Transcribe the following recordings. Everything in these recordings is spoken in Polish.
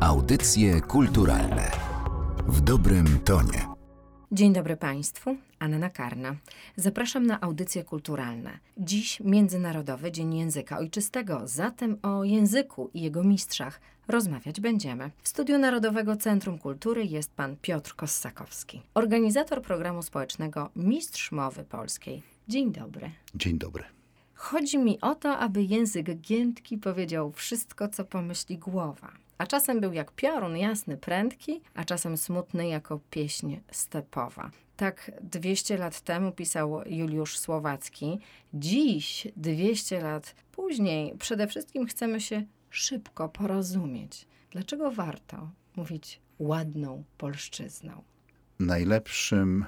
Audycje kulturalne w dobrym tonie. Dzień dobry Państwu, Anna Karna. Zapraszam na audycje kulturalne. Dziś Międzynarodowy Dzień Języka Ojczystego, zatem o języku i jego mistrzach rozmawiać będziemy. W Studiu Narodowego Centrum Kultury jest pan Piotr Kossakowski, organizator programu społecznego Mistrz Mowy Polskiej. Dzień dobry. Dzień dobry. Chodzi mi o to, aby język giętki powiedział wszystko, co pomyśli głowa. A czasem był jak piorun, jasny, prędki, a czasem smutny jako pieśń stepowa. Tak 200 lat temu pisał Juliusz Słowacki. Dziś, 200 lat później, przede wszystkim chcemy się szybko porozumieć. Dlaczego warto mówić ładną polszczyzną? Najlepszym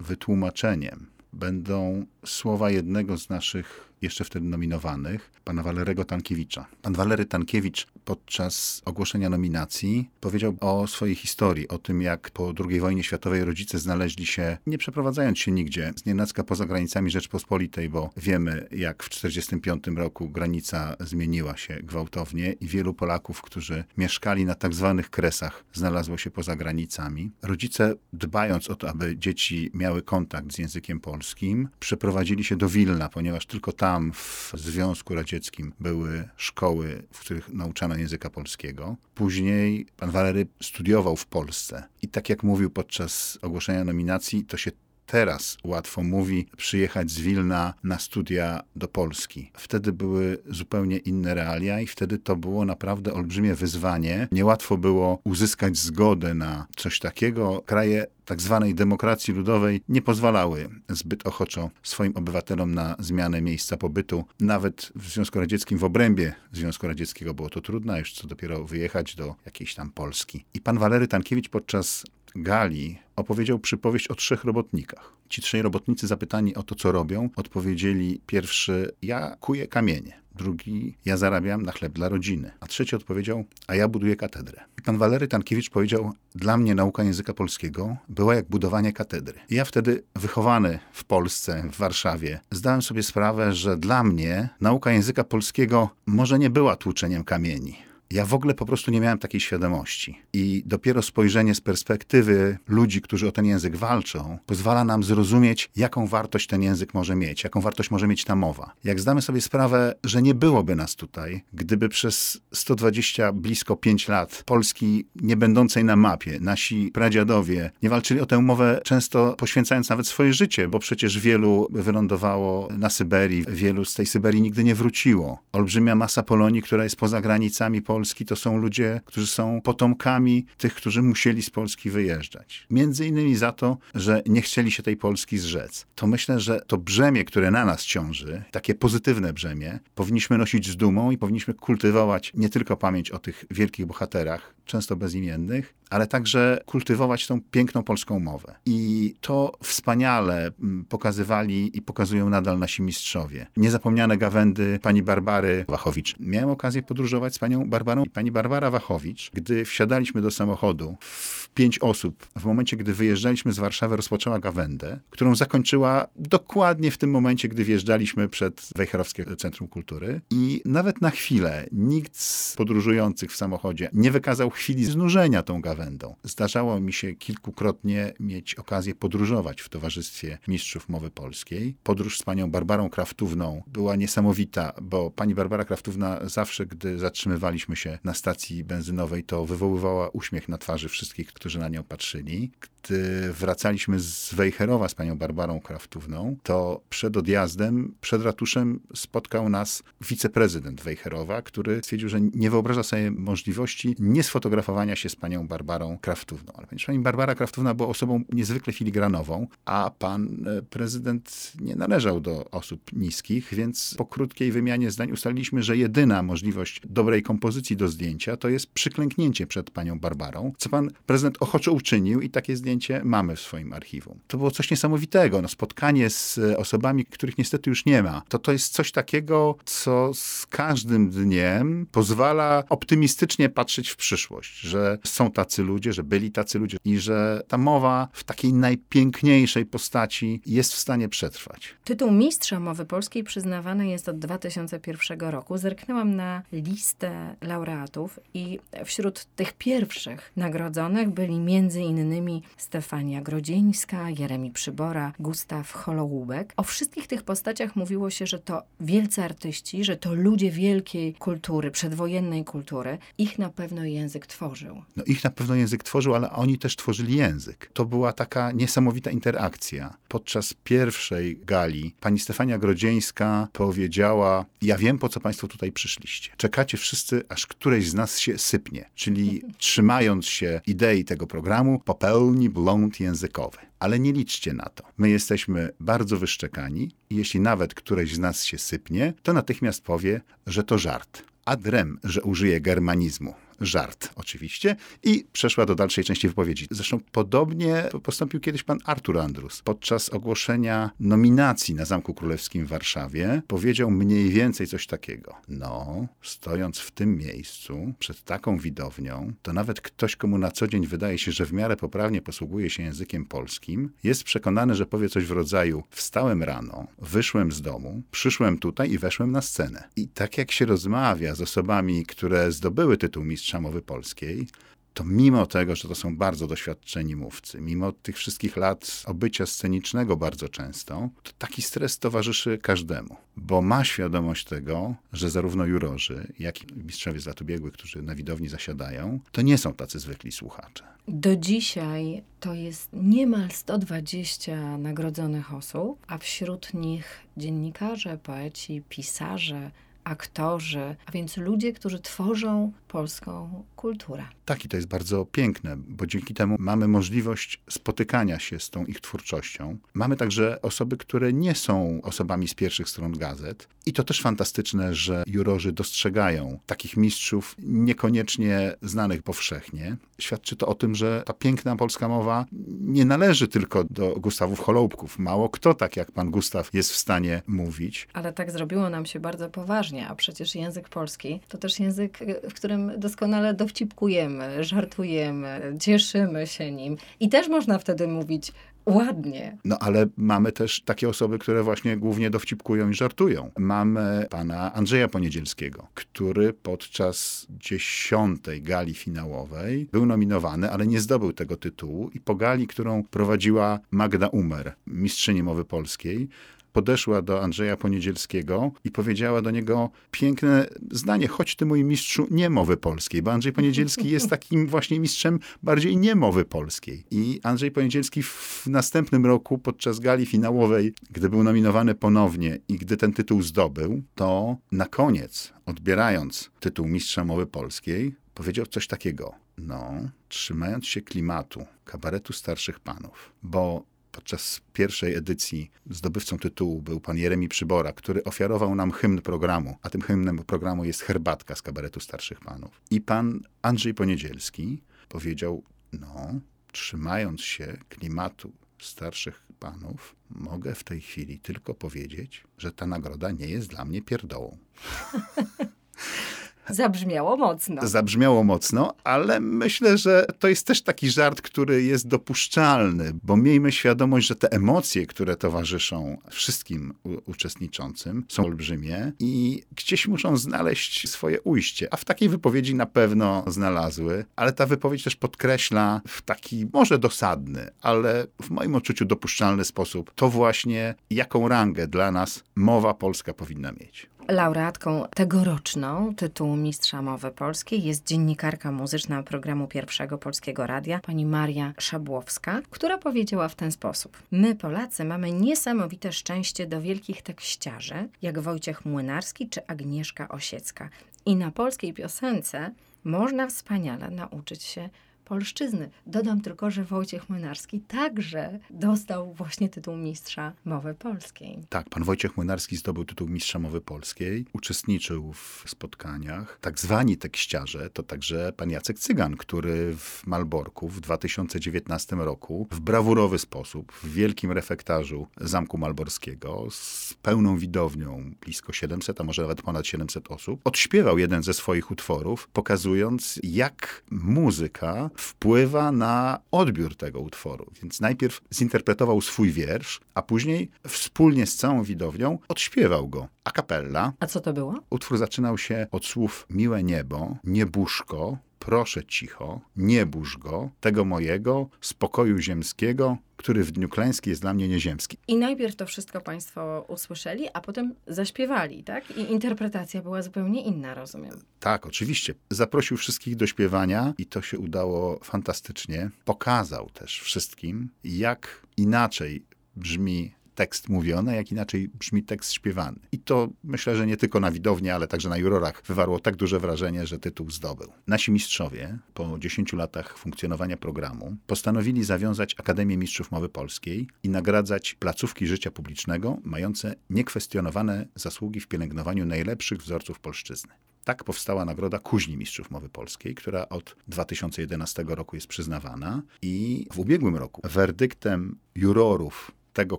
wytłumaczeniem będą słowa jednego z naszych jeszcze wtedy nominowanych, pana Walerego Tankiewicza. Pan Walery Tankiewicz podczas ogłoszenia nominacji powiedział o swojej historii, o tym jak po II wojnie światowej rodzice znaleźli się, nie przeprowadzając się nigdzie, z nienacka poza granicami Rzeczpospolitej, bo wiemy jak w 1945 roku granica zmieniła się gwałtownie i wielu Polaków, którzy mieszkali na tak zwanych kresach, znalazło się poza granicami. Rodzice, dbając o to, aby dzieci miały kontakt z językiem polskim, przeprowadzili się do Wilna, ponieważ tylko tam w Związku Radzieckim były szkoły, w których nauczano języka polskiego. Później pan Walery studiował w Polsce i tak jak mówił podczas ogłoszenia nominacji, to się teraz łatwo mówi przyjechać z Wilna na studia do Polski. Wtedy były zupełnie inne realia i wtedy to było naprawdę olbrzymie wyzwanie. Niełatwo było uzyskać zgodę na coś takiego. Kraje tak zwanej demokracji ludowej nie pozwalały zbyt ochoczo swoim obywatelom na zmianę miejsca pobytu. Nawet w Związku Radzieckim, w obrębie Związku Radzieckiego było to trudne, już co dopiero wyjechać do jakiejś tam Polski. I pan Walery Tankiewicz podczas gali opowiedział przypowieść o trzech robotnikach. Ci trzej robotnicy zapytani o to, co robią, odpowiedzieli pierwszy, ja kuję kamienie. Drugi, ja zarabiam na chleb dla rodziny. A trzeci odpowiedział, a ja buduję katedrę. Pan Walery Tankiewicz powiedział, dla mnie nauka języka polskiego była jak budowanie katedry. I ja wtedy, wychowany w Polsce, w Warszawie, zdałem sobie sprawę, że dla mnie nauka języka polskiego może nie była tłuczeniem kamieni ja w ogóle po prostu nie miałem takiej świadomości. I dopiero spojrzenie z perspektywy ludzi, którzy o ten język walczą, pozwala nam zrozumieć, jaką wartość ten język może mieć, jaką wartość może mieć ta mowa. Jak zdamy sobie sprawę, że nie byłoby nas tutaj, gdyby przez 120, blisko 5 lat Polski nie będącej na mapie, nasi pradziadowie nie walczyli o tę mowę, często poświęcając nawet swoje życie, bo przecież wielu wylądowało na Syberii, wielu z tej Syberii nigdy nie wróciło. Olbrzymia masa Polonii, która jest poza granicami Polski, Polski to są ludzie, którzy są potomkami tych, którzy musieli z Polski wyjeżdżać. Między innymi za to, że nie chcieli się tej Polski zrzec. To myślę, że to brzemię, które na nas ciąży, takie pozytywne brzemię, powinniśmy nosić z dumą i powinniśmy kultywować nie tylko pamięć o tych wielkich bohaterach, często bezimiennych, ale także kultywować tą piękną polską mowę. I to wspaniale mm, pokazywali i pokazują nadal nasi mistrzowie. Niezapomniane gawędy pani Barbary Wachowicz. Miałem okazję podróżować z panią Barbarą. Pani Barbara Wachowicz, gdy wsiadaliśmy do samochodu w pięć osób, w momencie, gdy wyjeżdżaliśmy z Warszawy, rozpoczęła gawędę, którą zakończyła dokładnie w tym momencie, gdy wjeżdżaliśmy przed Wejherowskie Centrum Kultury. I nawet na chwilę nikt z podróżujących w samochodzie nie wykazał chwili znużenia tą gawędą. Zdarzało mi się kilkukrotnie mieć okazję podróżować w towarzystwie mistrzów mowy polskiej. Podróż z panią Barbarą Kraftówną była niesamowita, bo pani Barbara Kraftówna zawsze, gdy zatrzymywaliśmy się na stacji benzynowej, to wywoływała uśmiech na twarzy wszystkich, którzy na nią patrzyli. Gdy wracaliśmy z Wejherowa z panią Barbarą Kraftówną, to przed odjazdem, przed ratuszem spotkał nas wiceprezydent Wejherowa, który stwierdził, że nie wyobraża sobie możliwości nie sfotografowania się z panią Barbarą Kraftówną. Ale pani Barbara Kraftówna była osobą niezwykle filigranową, a pan e, prezydent nie należał do osób niskich, więc po krótkiej wymianie zdań ustaliliśmy, że jedyna możliwość dobrej kompozycji do zdjęcia to jest przyklęknięcie przed panią Barbarą, co pan prezydent ochoczo uczynił i takie zdjęcie zdjęcie mamy w swoim archiwum. To było coś niesamowitego. No, spotkanie z osobami, których niestety już nie ma. To to jest coś takiego, co z każdym dniem pozwala optymistycznie patrzeć w przyszłość, że są tacy ludzie, że byli tacy ludzie i że ta mowa w takiej najpiękniejszej postaci jest w stanie przetrwać. Tytuł mistrza mowy polskiej przyznawany jest od 2001 roku. Zerknęłam na listę laureatów i wśród tych pierwszych nagrodzonych byli między innymi Stefania Grodzieńska, Jeremi Przybora, Gustaw Holołubek. O wszystkich tych postaciach mówiło się, że to wielcy artyści, że to ludzie wielkiej kultury, przedwojennej kultury. Ich na pewno język tworzył. No ich na pewno język tworzył, ale oni też tworzyli język. To była taka niesamowita interakcja. Podczas pierwszej gali pani Stefania Grodzieńska powiedziała: Ja wiem, po co państwo tutaj przyszliście. Czekacie wszyscy, aż któreś z nas się sypnie. Czyli trzymając się idei tego programu, popełni błąd językowy. Ale nie liczcie na to. My jesteśmy bardzo wyszczekani i jeśli nawet któreś z nas się sypnie, to natychmiast powie, że to żart. Adrem, że użyje germanizmu żart oczywiście, i przeszła do dalszej części wypowiedzi. Zresztą podobnie postąpił kiedyś pan Artur Andrus. Podczas ogłoszenia nominacji na Zamku Królewskim w Warszawie powiedział mniej więcej coś takiego. No, stojąc w tym miejscu, przed taką widownią, to nawet ktoś, komu na co dzień wydaje się, że w miarę poprawnie posługuje się językiem polskim, jest przekonany, że powie coś w rodzaju wstałem rano, wyszłem z domu, przyszłem tutaj i weszłem na scenę. I tak jak się rozmawia z osobami, które zdobyły tytuł mistrza mistrza mowy polskiej, to mimo tego, że to są bardzo doświadczeni mówcy, mimo tych wszystkich lat obycia scenicznego bardzo często, to taki stres towarzyszy każdemu, bo ma świadomość tego, że zarówno jurorzy, jak i mistrzowie z lat ubiegłych, którzy na widowni zasiadają, to nie są tacy zwykli słuchacze. Do dzisiaj to jest niemal 120 nagrodzonych osób, a wśród nich dziennikarze, poeci, pisarze, aktorzy, a więc ludzie, którzy tworzą polską kulturę. Tak, i to jest bardzo piękne, bo dzięki temu mamy możliwość spotykania się z tą ich twórczością. Mamy także osoby, które nie są osobami z pierwszych stron gazet. I to też fantastyczne, że jurorzy dostrzegają takich mistrzów niekoniecznie znanych powszechnie. Świadczy to o tym, że ta piękna polska mowa nie należy tylko do Gustawów Holoubków. Mało kto tak jak pan Gustaw jest w stanie mówić. Ale tak zrobiło nam się bardzo poważnie, a przecież język polski to też język, w którym doskonale dowcipkujemy, żartujemy, cieszymy się nim. I też można wtedy mówić ładnie. No ale mamy też takie osoby, które właśnie głównie dowcipkują i żartują. Mamy pana Andrzeja Poniedzielskiego, który podczas dziesiątej gali finałowej był nominowany, ale nie zdobył tego tytułu i po gali, którą prowadziła Magda Umer, mistrzyni mowy polskiej, podeszła do Andrzeja Poniedzielskiego i powiedziała do niego piękne zdanie, choć ty mój mistrzu niemowy polskiej, bo Andrzej Poniedzielski jest takim właśnie mistrzem bardziej niemowy polskiej. I Andrzej Poniedzielski w następnym roku podczas gali finałowej, gdy był nominowany ponownie i gdy ten tytuł zdobył, to na koniec, odbierając tytuł mistrza mowy polskiej, powiedział coś takiego. No, trzymając się klimatu kabaretu starszych panów, bo podczas pierwszej edycji zdobywcą tytułu był pan Jeremi Przybora, który ofiarował nam hymn programu, a tym hymnem programu jest herbatka z kabaretu starszych panów. I pan Andrzej Poniedzielski powiedział, no, trzymając się klimatu starszych panów, mogę w tej chwili tylko powiedzieć, że ta nagroda nie jest dla mnie pierdołą. Zabrzmiało mocno. Zabrzmiało mocno, ale myślę, że to jest też taki żart, który jest dopuszczalny, bo miejmy świadomość, że te emocje, które towarzyszą wszystkim uczestniczącym, są olbrzymie i gdzieś muszą znaleźć swoje ujście. A w takiej wypowiedzi na pewno znalazły, ale ta wypowiedź też podkreśla w taki może dosadny, ale w moim odczuciu dopuszczalny sposób to właśnie, jaką rangę dla nas mowa polska powinna mieć. Laureatką tegoroczną tytułu Mistrza Mowy Polskiej jest dziennikarka muzyczna programu Pierwszego Polskiego Radia, pani Maria Szabłowska, która powiedziała w ten sposób. My, Polacy, mamy niesamowite szczęście do wielkich tekściarzy, jak Wojciech Młynarski czy Agnieszka Osiecka. I na polskiej piosence można wspaniale nauczyć się polszczyzny. Dodam tylko, że Wojciech Młynarski także dostał właśnie tytuł mistrza mowy polskiej. Tak, pan Wojciech Młynarski zdobył tytuł mistrza mowy polskiej, uczestniczył w spotkaniach. Tak zwani tekściarze to także pan Jacek Cygan, który w Malborku w 2019 roku w brawurowy sposób, w wielkim refektarzu Zamku Malborskiego z pełną widownią, blisko 700, a może nawet ponad 700 osób, odśpiewał jeden ze swoich utworów, pokazując jak muzyka wpływa na odbiór tego utworu. Więc najpierw zinterpretował swój wiersz, a później wspólnie z całą widownią odśpiewał go a cappella. A co to było? Utwór zaczynał się od słów miłe niebo, niebóżko, proszę cicho, nie burz go, tego mojego spokoju ziemskiego, który w dniu klęski jest dla mnie nieziemski. I najpierw to wszystko Państwo usłyszeli, a potem zaśpiewali, tak? I interpretacja była zupełnie inna, rozumiem. Tak, oczywiście. Zaprosił wszystkich do śpiewania i to się udało fantastycznie. Pokazał też wszystkim, jak inaczej brzmi tekst mówiony, jak inaczej brzmi tekst śpiewany. To myślę, że nie tylko na widowni, ale także na jurorach wywarło tak duże wrażenie, że tytuł zdobył. Nasi mistrzowie po 10 latach funkcjonowania programu postanowili zawiązać Akademię Mistrzów Mowy Polskiej i nagradzać placówki życia publicznego mające niekwestionowane zasługi w pielęgnowaniu najlepszych wzorców polszczyzny. Tak powstała nagroda Kuźni Mistrzów Mowy Polskiej, która od 2011 roku jest przyznawana i w ubiegłym roku werdyktem jurorów tego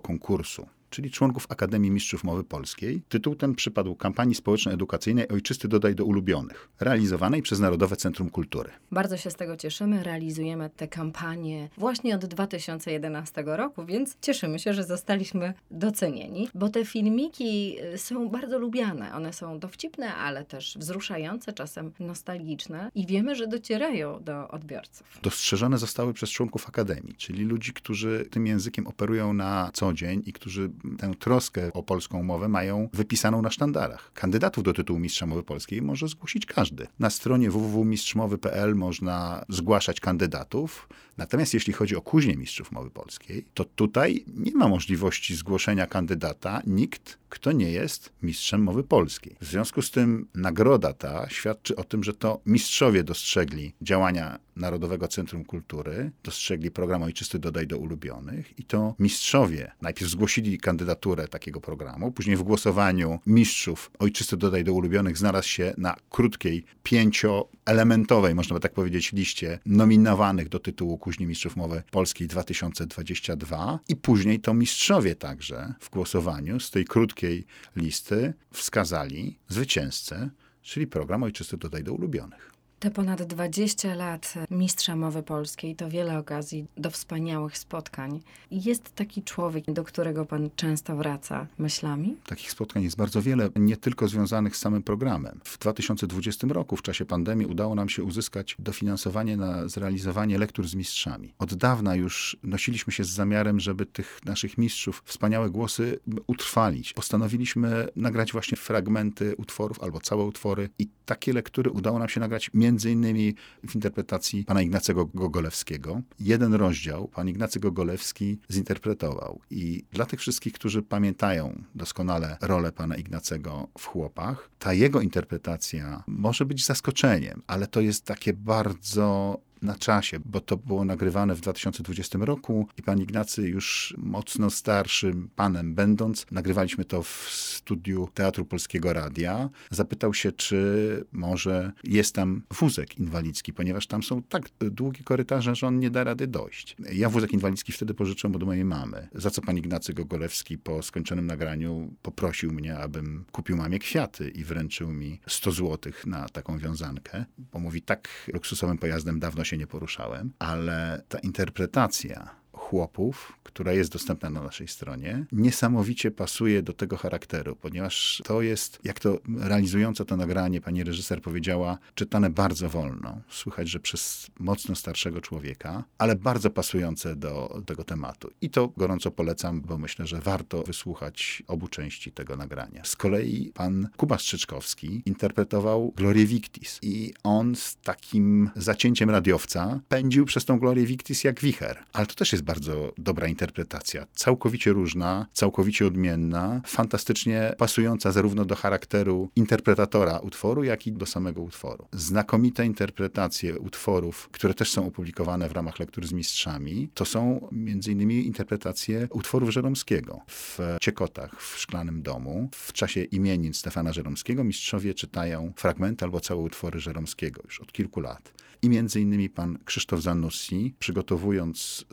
konkursu czyli członków Akademii Mistrzów Mowy Polskiej. Tytuł ten przypadł kampanii społeczno-edukacyjnej Ojczysty dodaj do ulubionych, realizowanej przez Narodowe Centrum Kultury. Bardzo się z tego cieszymy. Realizujemy tę kampanię właśnie od 2011 roku, więc cieszymy się, że zostaliśmy docenieni, bo te filmiki y, są bardzo lubiane. One są dowcipne, ale też wzruszające, czasem nostalgiczne i wiemy, że docierają do odbiorców. Dostrzeżone zostały przez członków Akademii, czyli ludzi, którzy tym językiem operują na co dzień i którzy tę troskę o polską mowę mają wypisaną na sztandarach. Kandydatów do tytułu Mistrza Mowy Polskiej może zgłosić każdy. Na stronie www.mistrzmowy.pl można zgłaszać kandydatów, natomiast jeśli chodzi o kuźnię Mistrzów Mowy Polskiej, to tutaj nie ma możliwości zgłoszenia kandydata nikt, kto nie jest mistrzem mowy polskiej. W związku z tym nagroda ta świadczy o tym, że to mistrzowie dostrzegli działania Narodowego Centrum Kultury, dostrzegli program Ojczysty Dodaj do Ulubionych i to mistrzowie najpierw zgłosili kandydaturę takiego programu, później w głosowaniu mistrzów Ojczysty Dodaj do Ulubionych znalazł się na krótkiej, pięcioelementowej, można by tak powiedzieć, liście nominowanych do tytułu Kuźni Mistrzów Mowy Polskiej 2022 i później to mistrzowie także w głosowaniu z tej krótkiej listy wskazali zwycięzcę, czyli program Ojczysty Dodaj do Ulubionych. Te ponad 20 lat mistrza mowy polskiej to wiele okazji do wspaniałych spotkań. Jest taki człowiek, do którego pan często wraca myślami? Takich spotkań jest bardzo wiele, nie tylko związanych z samym programem. W 2020 roku, w czasie pandemii, udało nam się uzyskać dofinansowanie na zrealizowanie lektur z mistrzami. Od dawna już nosiliśmy się z zamiarem, żeby tych naszych mistrzów, wspaniałe głosy utrwalić. Postanowiliśmy nagrać właśnie fragmenty utworów albo całe utwory i takie lektury udało nam się nagrać między między innymi w interpretacji pana Ignacego Gogolewskiego. Jeden rozdział pan Ignacy Gogolewski zinterpretował i dla tych wszystkich, którzy pamiętają doskonale rolę pana Ignacego w Chłopach, ta jego interpretacja może być zaskoczeniem, ale to jest takie bardzo na czasie, bo to było nagrywane w 2020 roku i pan Ignacy już mocno starszym panem będąc, nagrywaliśmy to w studiu Teatru Polskiego Radia, zapytał się, czy może jest tam wózek inwalidzki, ponieważ tam są tak długie korytarze, że on nie da rady dojść. Ja wózek inwalidzki wtedy pożyczyłem od mojej mamy, za co pan Ignacy Gogolewski po skończonym nagraniu poprosił mnie, abym kupił mamie kwiaty i wręczył mi 100 złotych na taką wiązankę, bo mówi, tak luksusowym pojazdem dawno się się nie poruszałem, ale ta interpretacja chłopów, która jest dostępna na naszej stronie, niesamowicie pasuje do tego charakteru, ponieważ to jest, jak to realizująca to nagranie pani reżyser powiedziała, czytane bardzo wolno. Słychać, że przez mocno starszego człowieka, ale bardzo pasujące do tego tematu. I to gorąco polecam, bo myślę, że warto wysłuchać obu części tego nagrania. Z kolei pan Kuba Strzyczkowski interpretował Glorię Victis i on z takim zacięciem radiowca pędził przez tą Glorię Victis jak wicher. Ale to też jest bardzo bardzo dobra interpretacja. Całkowicie różna, całkowicie odmienna, fantastycznie pasująca zarówno do charakteru interpretatora utworu, jak i do samego utworu. Znakomite interpretacje utworów, które też są opublikowane w ramach lektur z mistrzami, to są innymi interpretacje utworów Żeromskiego. W Ciekotach, w Szklanym Domu, w czasie imienin Stefana Żeromskiego mistrzowie czytają fragmenty albo całe utwory Żeromskiego już od kilku lat. I między innymi pan Krzysztof Zanussi, przygotowując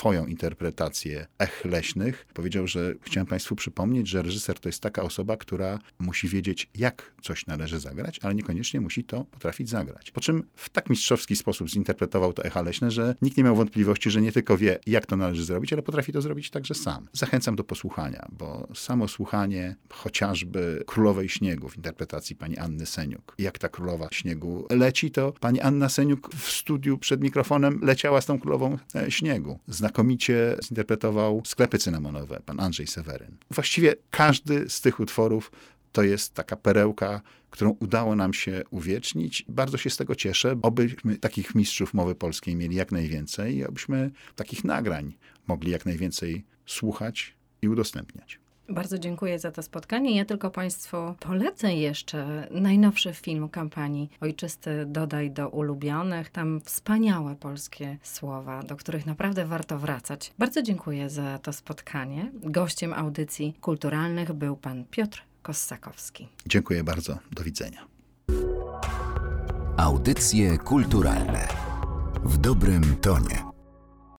swoją interpretację ech leśnych, powiedział, że chciałem Państwu przypomnieć, że reżyser to jest taka osoba, która musi wiedzieć, jak coś należy zagrać, ale niekoniecznie musi to potrafić zagrać. Po czym w tak mistrzowski sposób zinterpretował to echa leśne, że nikt nie miał wątpliwości, że nie tylko wie, jak to należy zrobić, ale potrafi to zrobić także sam. Zachęcam do posłuchania, bo samo słuchanie chociażby Królowej Śniegu w interpretacji pani Anny Seniuk. Jak ta Królowa Śniegu leci, to pani Anna Seniuk w studiu przed mikrofonem leciała z tą Królową e, Śniegu. Znakomicie zinterpretował sklepy cynamonowe pan Andrzej Seweryn. Właściwie każdy z tych utworów to jest taka perełka, którą udało nam się uwiecznić. Bardzo się z tego cieszę, obyśmy takich mistrzów mowy polskiej mieli jak najwięcej i abyśmy takich nagrań mogli jak najwięcej słuchać i udostępniać. Bardzo dziękuję za to spotkanie. Ja tylko Państwu polecę jeszcze najnowszy film kampanii Ojczysty Dodaj do ulubionych. Tam wspaniałe polskie słowa, do których naprawdę warto wracać. Bardzo dziękuję za to spotkanie. Gościem audycji kulturalnych był Pan Piotr Kossakowski. Dziękuję bardzo. Do widzenia. Audycje kulturalne w dobrym tonie.